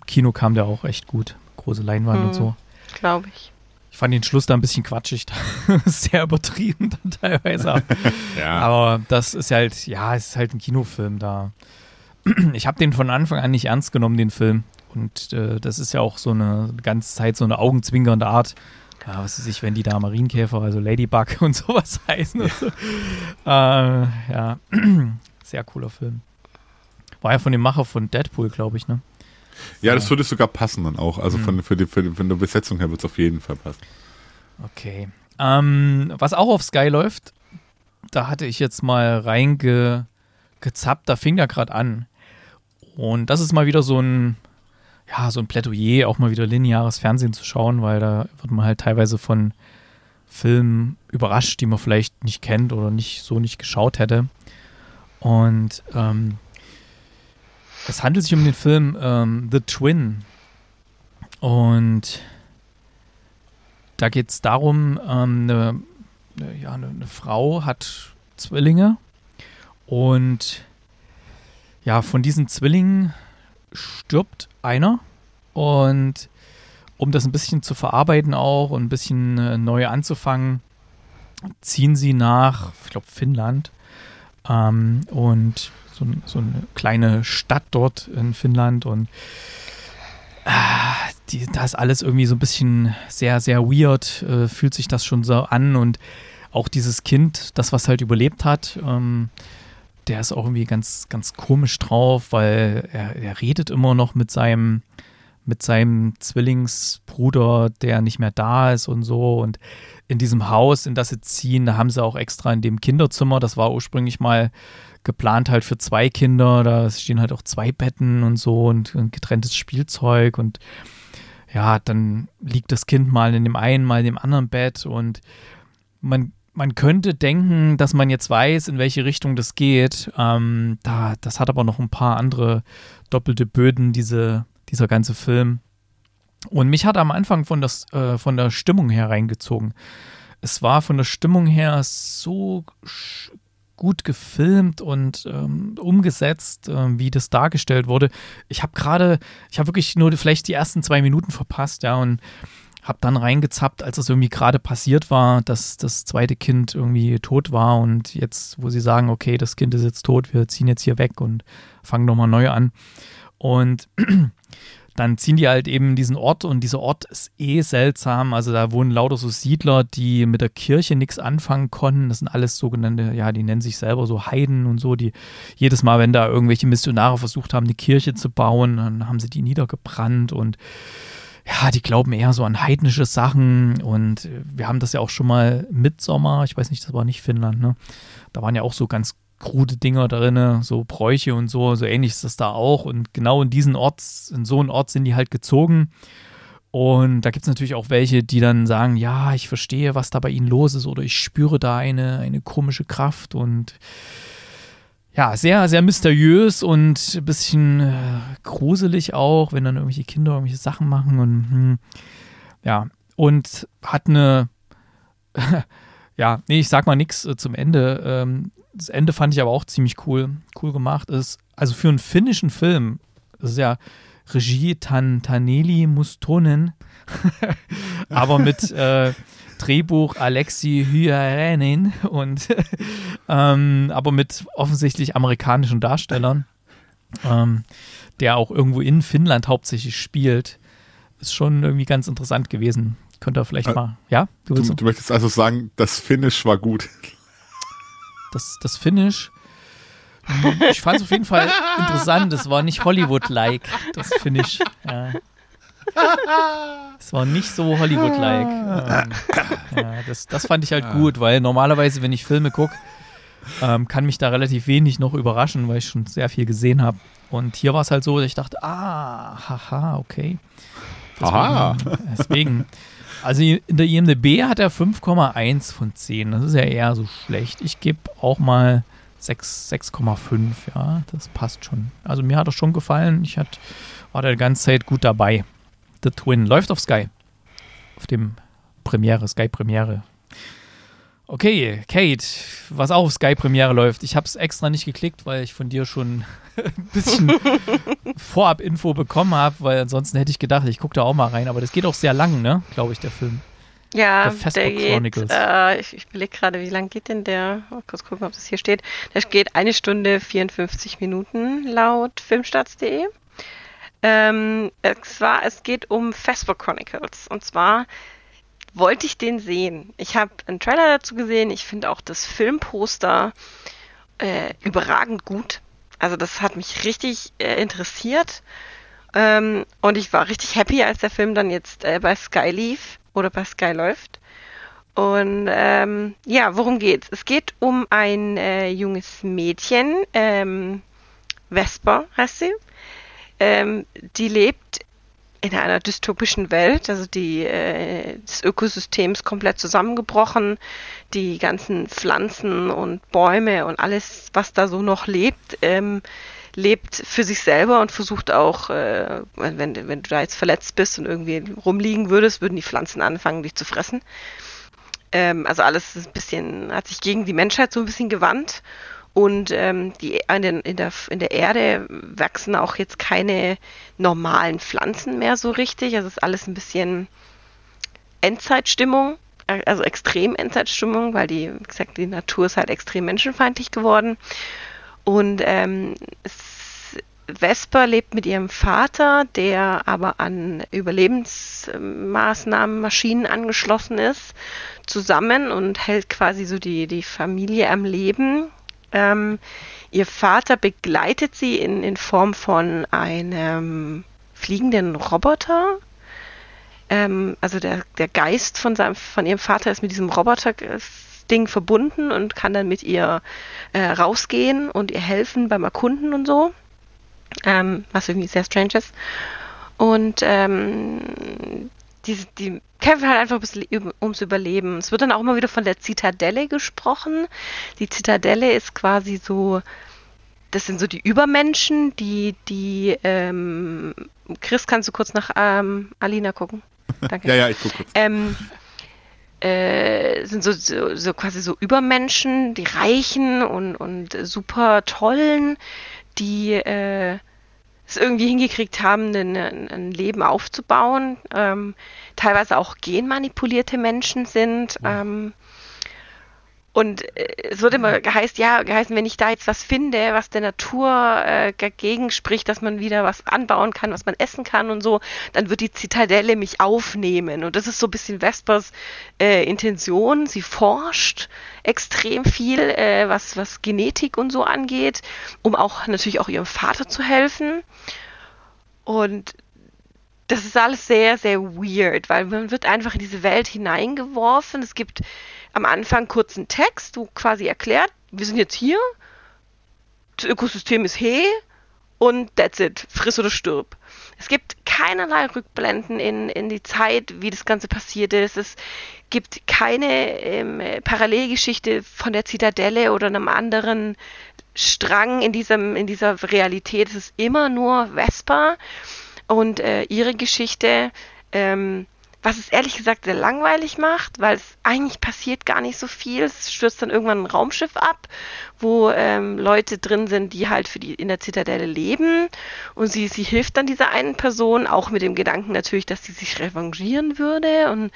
Im Kino kam der auch echt gut. Große Leinwand und Mhm. so. Glaube ich. Ich fand den Schluss da ein bisschen quatschig. Sehr übertrieben dann teilweise. Aber, Ja. aber das ist halt, ja, es ist halt ein Kinofilm da. Ich habe den von Anfang an nicht ernst genommen, den Film. Und äh, das ist ja auch so eine ganze Zeit so eine augenzwinkernde Art. Ja, was weiß ich, wenn die da Marienkäfer, also Ladybug und sowas heißen. Und so. äh, ja, sehr cooler Film. War ja von dem Macher von Deadpool, glaube ich, ne? Ja, das würde sogar passen dann auch. Also von, für die, für die, von der Besetzung her wird es auf jeden Fall passen. Okay. Ähm, was auch auf Sky läuft, da hatte ich jetzt mal reingezappt, da fing er gerade an. Und das ist mal wieder so ein, ja, so ein Plädoyer, auch mal wieder lineares Fernsehen zu schauen, weil da wird man halt teilweise von Filmen überrascht, die man vielleicht nicht kennt oder nicht so nicht geschaut hätte. Und ähm, es handelt sich um den Film ähm, The Twin. Und da geht es darum, ähm, eine, eine, ja, eine, eine Frau hat Zwillinge. Und ja, von diesen Zwillingen stirbt einer. Und um das ein bisschen zu verarbeiten auch und ein bisschen äh, neu anzufangen, ziehen sie nach, ich glaube, Finnland. Ähm, und so, so eine kleine Stadt dort in Finnland und ah, die, da ist alles irgendwie so ein bisschen sehr, sehr weird, äh, fühlt sich das schon so an und auch dieses Kind, das was halt überlebt hat, ähm, der ist auch irgendwie ganz, ganz komisch drauf, weil er, er redet immer noch mit seinem, mit seinem Zwillingsbruder, der nicht mehr da ist und so. Und in diesem Haus, in das sie ziehen, da haben sie auch extra in dem Kinderzimmer, das war ursprünglich mal geplant halt für zwei Kinder, da stehen halt auch zwei Betten und so und, und getrenntes Spielzeug und ja, dann liegt das Kind mal in dem einen, mal in dem anderen Bett und man, man könnte denken, dass man jetzt weiß, in welche Richtung das geht. Ähm, da, das hat aber noch ein paar andere doppelte Böden, diese, dieser ganze Film. Und mich hat am Anfang von, das, äh, von der Stimmung her reingezogen. Es war von der Stimmung her so gut gefilmt und ähm, umgesetzt, ähm, wie das dargestellt wurde. Ich habe gerade, ich habe wirklich nur vielleicht die ersten zwei Minuten verpasst, ja, und habe dann reingezappt, als es irgendwie gerade passiert war, dass das zweite Kind irgendwie tot war und jetzt, wo sie sagen, okay, das Kind ist jetzt tot, wir ziehen jetzt hier weg und fangen nochmal neu an. Und dann ziehen die halt eben diesen Ort und dieser Ort ist eh seltsam. Also da wohnen lauter so Siedler, die mit der Kirche nichts anfangen konnten. Das sind alles sogenannte, ja, die nennen sich selber so Heiden und so, die jedes Mal, wenn da irgendwelche Missionare versucht haben, eine Kirche zu bauen, dann haben sie die niedergebrannt und ja, die glauben eher so an heidnische Sachen und wir haben das ja auch schon mal Mitsommer, ich weiß nicht, das war nicht Finnland, ne? Da waren ja auch so ganz krude Dinger drin, so Bräuche und so, so ähnlich ist das da auch. Und genau in diesen Ort, in so einen Ort sind die halt gezogen. Und da gibt es natürlich auch welche, die dann sagen, ja, ich verstehe, was da bei ihnen los ist oder ich spüre da eine, eine komische Kraft. Und ja, sehr, sehr mysteriös und ein bisschen äh, gruselig auch, wenn dann irgendwelche Kinder irgendwelche Sachen machen und hm, ja, und hat eine, ja, nee, ich sag mal nichts äh, zum Ende. Ähm, das Ende fand ich aber auch ziemlich cool, cool gemacht. Ist, also für einen finnischen Film, das ist ja Regie Tan, Taneli Mustonen, aber mit äh, Drehbuch Alexi Hyänen und ähm, aber mit offensichtlich amerikanischen Darstellern, ähm, der auch irgendwo in Finnland hauptsächlich spielt, ist schon irgendwie ganz interessant gewesen. Könnt ihr vielleicht Äh, mal, ja? Du Du, du möchtest also sagen, das Finish war gut. Das, das Finish. Ich fand es auf jeden Fall interessant. Es war nicht Hollywood-like, das Finish. Ja. Es war nicht so Hollywood-like. Ähm, ja, das, das fand ich halt gut, weil normalerweise, wenn ich Filme gucke, ähm, kann mich da relativ wenig noch überraschen, weil ich schon sehr viel gesehen habe. Und hier war es halt so, dass ich dachte, ah, haha, okay. Deswegen, Aha. deswegen. Also in der IMDB hat er 5,1 von 10. Das ist ja eher so schlecht. Ich gebe auch mal 6 6,5. Ja, das passt schon. Also mir hat er schon gefallen. Ich hat, war da die ganze Zeit gut dabei. The Twin läuft auf Sky. Auf dem Premiere, Sky Premiere. Okay, Kate, was auch auf Sky Premiere läuft. Ich habe es extra nicht geklickt, weil ich von dir schon ein bisschen Vorab-Info bekommen habe, weil ansonsten hätte ich gedacht, ich gucke da auch mal rein. Aber das geht auch sehr lang, ne? Glaube ich, der Film. Ja, Facebook der geht, Chronicles. äh, ich, ich überlege gerade, wie lang geht denn der? Mal kurz gucken, ob das hier steht. Der geht eine Stunde 54 Minuten laut filmstarts.de. Ähm, es, war, es geht um Facebook Chronicles. Und zwar wollte ich den sehen. Ich habe einen Trailer dazu gesehen. Ich finde auch das Filmposter äh, überragend gut. Also das hat mich richtig äh, interessiert. Ähm, und ich war richtig happy, als der Film dann jetzt äh, bei Sky lief oder bei Sky läuft. Und ähm, ja, worum geht's? Es geht um ein äh, junges Mädchen, ähm, Vesper heißt sie. Ähm, die lebt in einer dystopischen Welt, also die, äh, das Ökosystem ist komplett zusammengebrochen, die ganzen Pflanzen und Bäume und alles, was da so noch lebt, ähm, lebt für sich selber und versucht auch, äh, wenn, wenn du da jetzt verletzt bist und irgendwie rumliegen würdest, würden die Pflanzen anfangen, dich zu fressen. Ähm, also alles ist ein bisschen, hat sich gegen die Menschheit so ein bisschen gewandt. Und ähm, die, in, den, in, der, in der Erde wachsen auch jetzt keine normalen Pflanzen mehr so richtig. Also es ist alles ein bisschen Endzeitstimmung, äh, also extrem Endzeitstimmung, weil die, wie gesagt, die Natur ist halt extrem menschenfeindlich geworden. Und ähm, es, Vesper lebt mit ihrem Vater, der aber an Überlebensmaßnahmen, Maschinen angeschlossen ist, zusammen und hält quasi so die, die Familie am Leben. Ähm, ihr Vater begleitet sie in, in Form von einem fliegenden Roboter. Ähm, also der, der Geist von, seinem, von ihrem Vater ist mit diesem Roboter-Ding verbunden und kann dann mit ihr äh, rausgehen und ihr helfen beim Erkunden und so. Ähm, was irgendwie sehr strange ist. Und ähm, die, die kämpfen halt einfach ein bisschen üb- ums Überleben. Es wird dann auch immer wieder von der Zitadelle gesprochen. Die Zitadelle ist quasi so, das sind so die Übermenschen, die, die, ähm, Chris, kannst du kurz nach ähm, Alina gucken? Danke. Ja, ja, ich gucke kurz. Ähm, äh, sind so, so, so quasi so Übermenschen, die Reichen und, und super Tollen, die äh, es irgendwie hingekriegt haben, ein, ein Leben aufzubauen, ähm, teilweise auch genmanipulierte Menschen sind. Ähm, und äh, es wird immer geheißt, ja, geheißen, wenn ich da jetzt was finde, was der Natur äh, dagegen spricht, dass man wieder was anbauen kann, was man essen kann und so, dann wird die Zitadelle mich aufnehmen. Und das ist so ein bisschen Vespers äh, Intention. Sie forscht extrem viel, äh, was, was Genetik und so angeht, um auch natürlich auch ihrem Vater zu helfen. Und das ist alles sehr, sehr weird, weil man wird einfach in diese Welt hineingeworfen. Es gibt am Anfang kurzen Text, wo quasi erklärt, wir sind jetzt hier, das Ökosystem ist hey und that's it, friss oder stirb. Es gibt keinerlei Rückblenden in, in die Zeit, wie das Ganze passiert ist. Es gibt keine ähm, Parallelgeschichte von der Zitadelle oder einem anderen Strang in, diesem, in dieser Realität. Es ist immer nur Vespa und äh, ihre Geschichte, ähm, was es ehrlich gesagt sehr langweilig macht, weil es eigentlich passiert gar nicht so viel. Es stürzt dann irgendwann ein Raumschiff ab, wo ähm, Leute drin sind, die halt für die in der Zitadelle leben. Und sie, sie hilft dann dieser einen Person, auch mit dem Gedanken natürlich, dass sie sich revanchieren würde. Und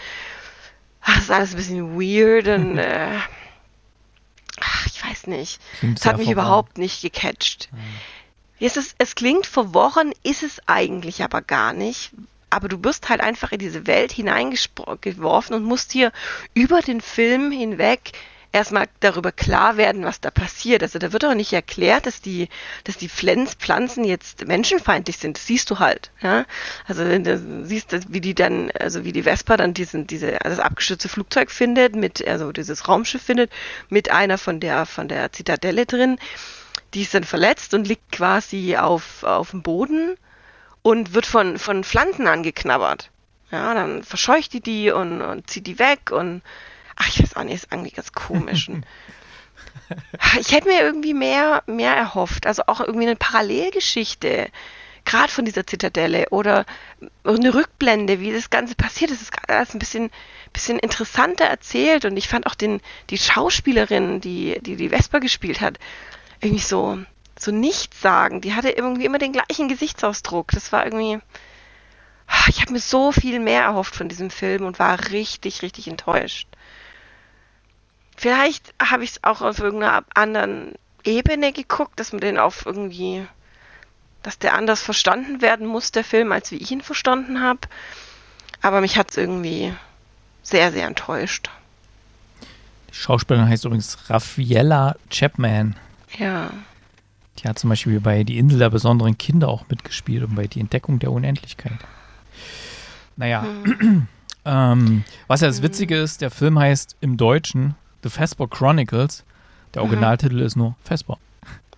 ach, das ist alles ein bisschen weird und äh, ach, ich weiß nicht. Es hat mich verworren. überhaupt nicht gecatcht. Es, ist, es klingt verworren, ist es eigentlich aber gar nicht. Aber du wirst halt einfach in diese Welt hineingeworfen und musst dir über den Film hinweg erstmal darüber klar werden, was da passiert. Also da wird auch nicht erklärt, dass die, dass die Pflanz, Pflanzen jetzt menschenfeindlich sind. Das siehst du halt. Ja? Also du siehst, wie die dann, also wie die Vespa dann diesen, diese, also das abgestürzte Flugzeug findet, mit, also dieses Raumschiff findet, mit einer von der, von der Zitadelle drin. Die ist dann verletzt und liegt quasi auf, auf dem Boden und wird von, von Pflanzen angeknabbert. Ja, dann verscheucht die die und, und zieht die weg und ach, ich weiß auch nicht, ist irgendwie ganz komisch. ich hätte mir irgendwie mehr, mehr erhofft. Also auch irgendwie eine Parallelgeschichte. Gerade von dieser Zitadelle oder eine Rückblende, wie das Ganze passiert ist, ist alles ein bisschen, bisschen interessanter erzählt. Und ich fand auch den, die Schauspielerin, die, die die Vespa gespielt hat, irgendwie so, so nichts sagen. Die hatte irgendwie immer den gleichen Gesichtsausdruck. Das war irgendwie, ich habe mir so viel mehr erhofft von diesem Film und war richtig, richtig enttäuscht. Vielleicht habe ich es auch auf irgendeiner anderen Ebene geguckt, dass man den auf irgendwie, dass der anders verstanden werden muss, der Film, als wie ich ihn verstanden habe. Aber mich hat es irgendwie sehr, sehr enttäuscht. Die Schauspielerin heißt übrigens Raffaella Chapman. Ja. Die hat zum Beispiel bei Die Insel der besonderen Kinder auch mitgespielt und bei Die Entdeckung der Unendlichkeit. Naja, hm. ähm, was ja das Witzige ist, der Film heißt im Deutschen The Vesper Chronicles. Der mhm. Originaltitel mhm. ist nur Vesper.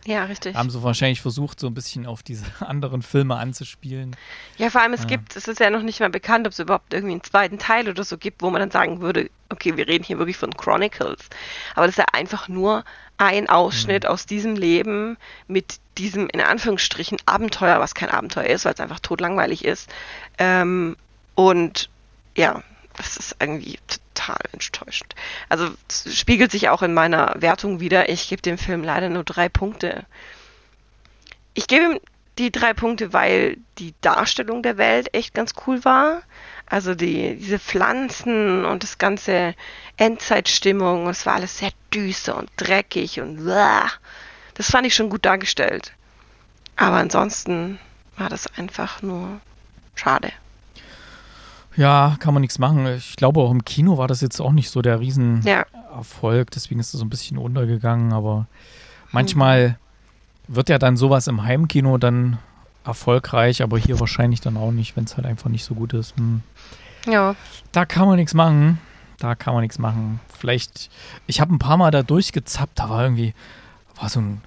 Ja, richtig. Haben sie wahrscheinlich versucht, so ein bisschen auf diese anderen Filme anzuspielen. Ja, vor allem es ja. gibt, es ist ja noch nicht mal bekannt, ob es überhaupt irgendwie einen zweiten Teil oder so gibt, wo man dann sagen würde, okay, wir reden hier wirklich von Chronicles. Aber das ist ja einfach nur ein Ausschnitt mhm. aus diesem Leben mit diesem, in Anführungsstrichen, Abenteuer, was kein Abenteuer ist, weil es einfach totlangweilig ist. Ähm, und ja, das ist irgendwie total enttäuschend. Also spiegelt sich auch in meiner Wertung wieder. Ich gebe dem Film leider nur drei Punkte. Ich gebe ihm die drei Punkte, weil die Darstellung der Welt echt ganz cool war. Also die, diese Pflanzen und das ganze Endzeitstimmung, es war alles sehr düster und dreckig und blah. das fand ich schon gut dargestellt. Aber ansonsten war das einfach nur schade. Ja, kann man nichts machen. Ich glaube, auch im Kino war das jetzt auch nicht so der Riesenerfolg. Ja. Deswegen ist es so ein bisschen untergegangen. Aber manchmal wird ja dann sowas im Heimkino dann erfolgreich, aber hier wahrscheinlich dann auch nicht, wenn es halt einfach nicht so gut ist. Hm. Ja. Da kann man nichts machen. Da kann man nichts machen. Vielleicht, ich habe ein paar Mal da durchgezappt, da war irgendwie, war so ein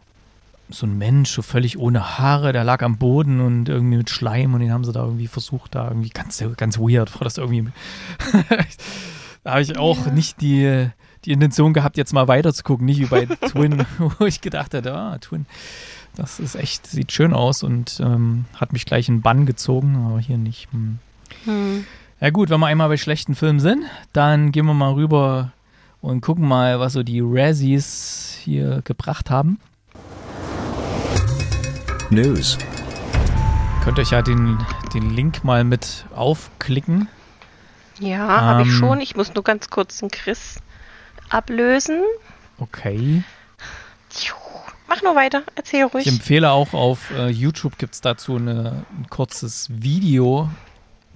so ein Mensch, so völlig ohne Haare, der lag am Boden und irgendwie mit Schleim und den haben sie da irgendwie versucht, da irgendwie ganz, ganz weird war das irgendwie. da habe ich auch ja. nicht die, die Intention gehabt, jetzt mal weiter zu gucken, nicht wie bei Twin, wo ich gedacht hätte, ah, Twin, das ist echt, sieht schön aus und ähm, hat mich gleich in Bann gezogen, aber hier nicht. Hm. Hm. Ja gut, wenn wir einmal bei schlechten Filmen sind, dann gehen wir mal rüber und gucken mal, was so die Razzies hier gebracht haben. News. Könnt euch ja den, den Link mal mit aufklicken. Ja, ähm, habe ich schon. Ich muss nur ganz kurz den Chris ablösen. Okay. Mach nur weiter, erzähl ruhig. Ich empfehle auch auf äh, YouTube gibt es dazu eine, ein kurzes Video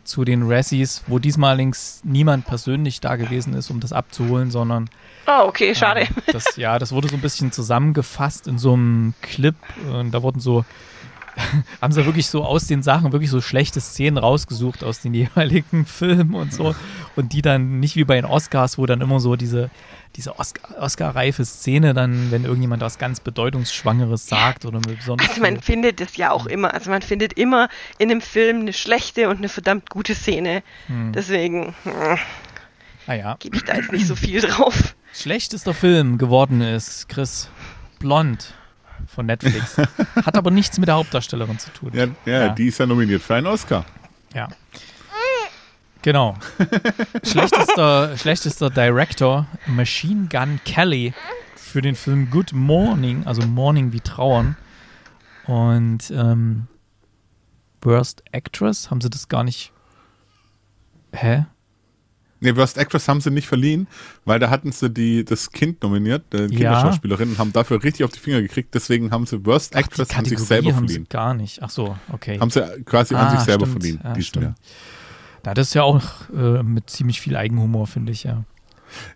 zu den Razzies, wo diesmal links niemand persönlich da gewesen ist, um das abzuholen, sondern. Oh, okay, schade. Äh, das, ja, das wurde so ein bisschen zusammengefasst in so einem Clip. Und da wurden so, haben sie wirklich so aus den Sachen wirklich so schlechte Szenen rausgesucht aus den jeweiligen Filmen und so. Und die dann nicht wie bei den Oscars, wo dann immer so diese diese Oscar-reife Szene dann, wenn irgendjemand was ganz Bedeutungsschwangeres sagt oder besonders. Also man findet es ja auch immer. Also man findet immer in einem Film eine schlechte und eine verdammt gute Szene. Hm. Deswegen hm, naja. gebe ich da jetzt nicht so viel drauf. Schlechtester Film geworden ist Chris Blond von Netflix. Hat aber nichts mit der Hauptdarstellerin zu tun. Ja, ja, ja. die ist ja nominiert für einen Oscar. Ja. Genau. schlechtester, schlechtester Director Machine Gun Kelly für den Film Good Morning, also Morning wie Trauern. Und ähm, Worst Actress, haben sie das gar nicht. Hä? Nee, Worst Actress haben sie nicht verliehen, weil da hatten sie die, das Kind nominiert, die Kinderschauspielerin, und haben dafür richtig auf die Finger gekriegt. Deswegen haben sie Worst Actress Ach, haben sich selber haben verliehen. Sie gar nicht. Ach so, okay. Haben sie quasi ah, an sich selber stimmt. verliehen. Ja, stimmt. Ja. Ja, das ist ja auch äh, mit ziemlich viel Eigenhumor, finde ich, ja.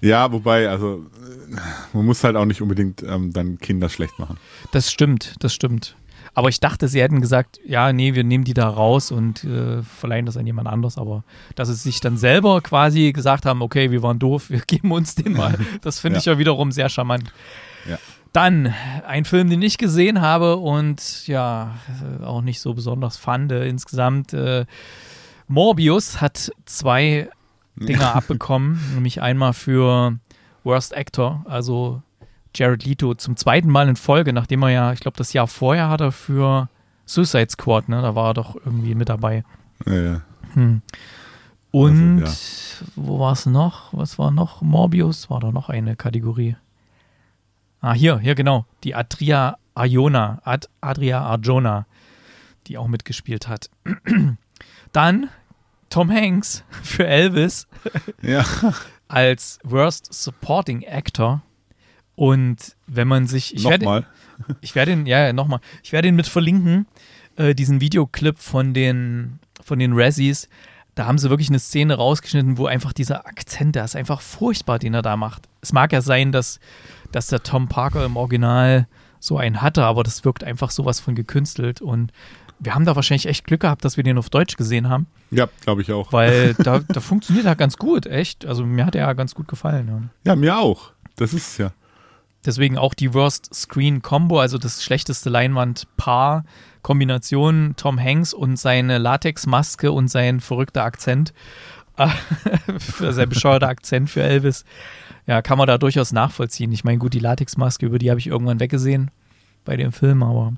Ja, wobei, also äh, man muss halt auch nicht unbedingt ähm, dann Kinder schlecht machen. Das stimmt, das stimmt. Aber ich dachte, sie hätten gesagt, ja, nee, wir nehmen die da raus und äh, verleihen das an jemand anders. Aber dass sie sich dann selber quasi gesagt haben, okay, wir waren doof, wir geben uns den mal. Das finde Ja. ich ja wiederum sehr charmant. Ja. Dann ein Film, den ich gesehen habe und ja, auch nicht so besonders fand äh, insgesamt. Äh, Morbius hat zwei Dinger abbekommen, nämlich einmal für Worst Actor, also Jared Leto zum zweiten Mal in Folge, nachdem er ja, ich glaube, das Jahr vorher hat er für Suicide Squad, ne, da war er doch irgendwie mit dabei. Ja, ja. Hm. Und Also, wo war es noch? Was war noch? Morbius war da noch eine Kategorie. Ah, hier, hier genau. Die Adria Arjona, Ad, Adria Arjona, die auch mitgespielt hat. Dann Tom Hanks für Elvis ja. als Worst Supporting Actor. Und wenn man sich, ich werde, Nochmal. ich werde ihn, ja, ja, nochmal, ich werde ihn mit verlinken, äh, diesen Videoclip von den, von den Razzies. Da haben sie wirklich eine Szene rausgeschnitten, wo einfach dieser Akzent, der ist einfach furchtbar, den er da macht. Es mag ja sein, dass, dass der Tom Parker im Original so einen hatte, aber das wirkt einfach sowas von gekünstelt. Und wir haben da wahrscheinlich echt Glück gehabt, dass wir den auf Deutsch gesehen haben, Ja, glaube ich auch. weil da, da funktioniert er ganz gut, echt. Also mir hat er ja ganz gut gefallen. Ja. Ja, mir auch. Das ist es ja. Deswegen auch die Worst Screen Combo, also das schlechteste Leinwand-Paar. Kombination Tom Hanks und seine Latexmaske und sein verrückter Akzent. sein bescheuerter Akzent für Elvis. Ja, kann man da durchaus nachvollziehen. Ich meine, gut, die Latexmaske, über die habe ich irgendwann weggesehen bei dem Film, aber.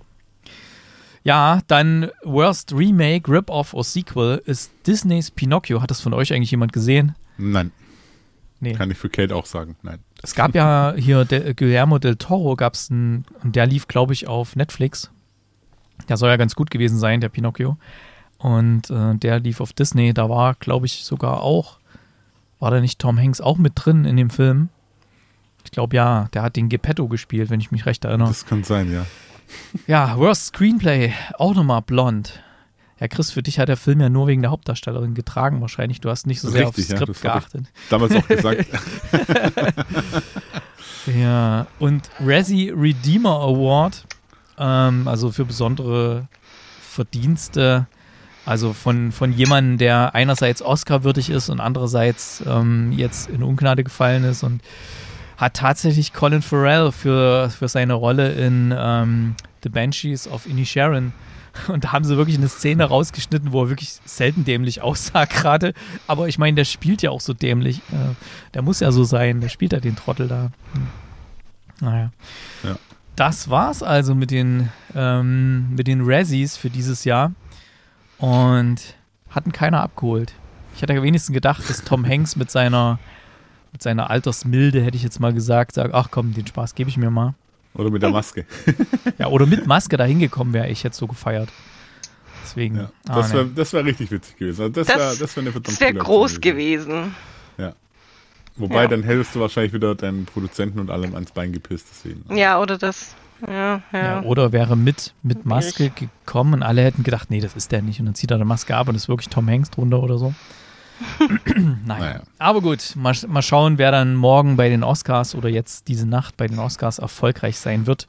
Ja, dann Worst Remake, Rip-Off oder Sequel ist Disneys Pinocchio. Hat das von euch eigentlich jemand gesehen? Nein, Nee. kann ich für Kate auch sagen. Nein. Es gab ja hier der, Guillermo del Toro, gab es einen, und der lief, glaube ich, auf Netflix. Der soll ja ganz gut gewesen sein, der Pinocchio. Und äh, der lief auf Disney. Da war, glaube ich, sogar auch, war da nicht Tom Hanks auch mit drin in dem Film? Ich glaube ja, der hat den Geppetto gespielt, wenn ich mich recht erinnere. Das kann sein, ja. Ja, Worst Screenplay, auch nochmal Blond. Ja, Chris, für dich hat der Film ja nur wegen der Hauptdarstellerin getragen wahrscheinlich. Du hast nicht so sehr Richtig, ja, aufs Skript ich- geachtet. Damals auch gesagt. Ja, und Razzie Redeemer Award, ähm, also für besondere Verdienste, also von, von jemandem, der einerseits Oscar-würdig ist und andererseits ähm, jetzt in Ungnade gefallen ist und hat tatsächlich Colin Farrell für, für seine Rolle in ähm, The Banshees of Inisherin. Und da haben sie wirklich eine Szene rausgeschnitten, wo er wirklich selten dämlich aussah gerade. Aber ich meine, der spielt ja auch so dämlich. Äh, der muss ja so sein. Der spielt ja den Trottel da. Hm. Naja. Ja. Das war's also mit den, ähm, mit den Razzies für dieses Jahr. Und hatten keiner abgeholt. Ich hatte ja wenigstens gedacht, dass Tom Hanks mit seiner, mit seiner Altersmilde, hätte ich jetzt mal gesagt, sagt, ach komm, den Spaß gebe ich mir mal. Oder mit der Maske. Ja, oder mit Maske da hingekommen wäre ich jetzt so gefeiert. Deswegen. Ja. ah, Das ne. wäre das wär richtig witzig gewesen. Also das Das- wäre das wär wäre coole groß Aktion gewesen. Wobei, Ja. dann hättest du wahrscheinlich wieder deinen Produzenten und allem ans Bein gepisst. Deswegen. Ja, oder das. Ja, ja. Ja, oder wäre mit, mit Maske gekommen und alle hätten gedacht, nee, das ist der nicht. Und dann zieht er eine Maske ab und ist wirklich Tom Hanks drunter oder so. naja. Naja. Aber gut, mal, mal schauen, wer dann morgen bei den Oscars oder jetzt diese Nacht bei den Oscars erfolgreich sein wird.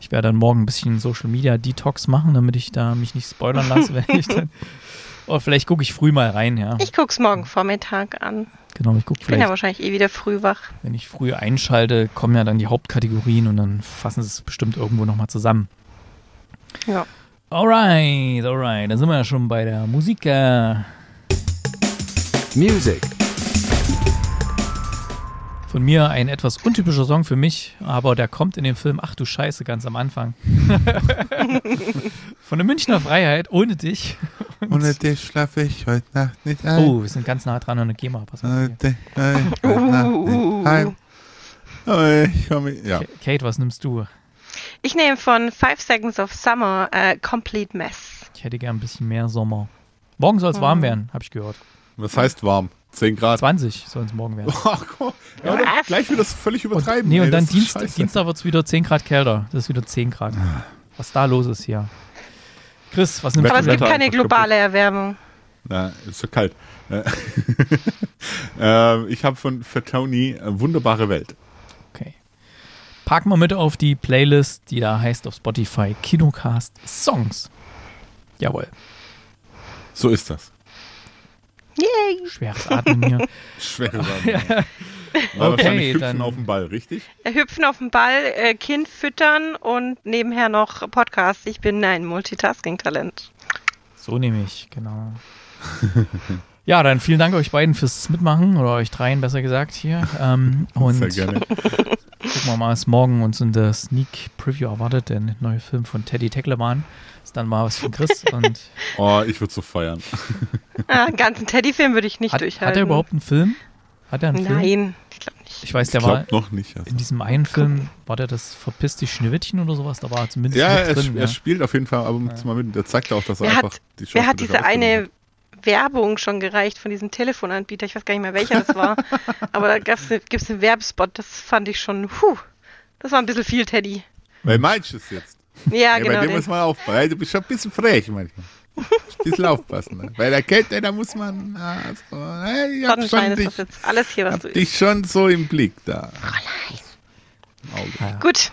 Ich werde dann morgen ein bisschen Social Media Detox machen, damit ich da mich nicht spoilern lasse, wenn ich dann. Oder vielleicht gucke ich früh mal rein, ja. Ich guck's morgen Vormittag an. Genau, ich gucke Ich bin ja vielleicht, wahrscheinlich eh wieder früh wach. wenn ich früh einschalte, kommen ja dann die Hauptkategorien und dann fassen sie es bestimmt irgendwo nochmal zusammen. Ja. Alright, alright. Dann sind wir ja schon bei der Musik. Music. von mir ein etwas untypischer Song für mich, aber der kommt in dem Film Ach du Scheiße ganz am Anfang. von der Münchner Freiheit, ohne dich. Ohne dich schlafe ich heute Nacht nicht ein. Oh, wir sind ganz nah dran an der GEMA. Pass auf. Ich ein. Oh, ich komme. Ja. Ka- Kate, was nimmst du? Ich nehme von Five Seconds of Summer äh, Complete Mess. Ich hätte gern ein bisschen mehr Sommer. Morgen soll es warm werden, habe ich gehört. Was heißt warm? 10 Grad. 20 soll es morgen werden. Ach, komm. Ja, gleich wieder das völlig Und, übertreiben. nee, ey, und dann das ist Dienst. Dienstag wird es wieder 10 Grad kälter. Das ist wieder 10 Grad. Was da los ist hier. Chris, was nimmst Aber es du gibt Wetter denn? keine globale Erwärmung. Na, ist so kalt. Äh, äh, ich habe von für Tony Wunderbare Welt. Okay. Packen wir mit auf die Playlist, die da heißt auf Spotify Kinocast Songs. Jawohl. So ist das. Yay! Schweres Atmen hier. Schwere Sache. War Okay, wahrscheinlich hüpfen dann- auf dem Ball, richtig? Äh, Hüpfen auf den Ball, äh, Kind füttern und nebenher noch Podcast. Ich bin ein Multitasking-Talent. So nehme ich, genau. Ja, dann vielen Dank euch beiden fürs Mitmachen oder euch dreien besser gesagt hier. Ähm, und Sehr gerne. gucken wir mal, was morgen uns in der Sneak Preview erwartet. Der neue Film von Teddy Tecklemann. Ist dann mal was von Chris. Und Oh, ich würde so feiern. Ah, einen ganzen Teddy-Film würde ich nicht hat, durchhalten. hat er überhaupt einen Film? Hat er einen Film? Nein, ich glaube nicht. Ich weiß, Ich der war glaube noch nicht. Also. in diesem einen Film, war der das Verpiss dich Schneewittchen oder sowas? Da war er zumindest Ja, mit er, drin. er ja. spielt auf jeden Fall ab und zu mal mit. Der zeigt auch, dass er Wer einfach hat, die wer hat schauspielerische diese eine Werbung schon gereicht von diesem Telefonanbieter? Ich weiß gar nicht mehr, welcher das war. Aber da gibt es einen Werbespot, das fand ich schon, puh, das war ein bisschen viel, Teddy. Weil meinst du es jetzt? Ja, Ja, genau. bei dem den. muss man aufpassen. Du bist schon ein bisschen frech manchmal. Ein bisschen aufpassen. Ne? Bei der Kälte, da muss man. So, äh, ich hab schon ist dich, das jetzt alles hier, was hab du dich schon so im Blick da. Auge. Gut,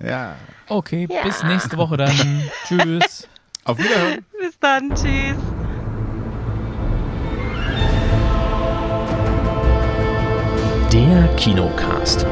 Ah, Ja. Okay, Ja. bis nächste Woche dann. Tschüss. Auf Wiederhören. bis dann, tschüss. Der Kinocast.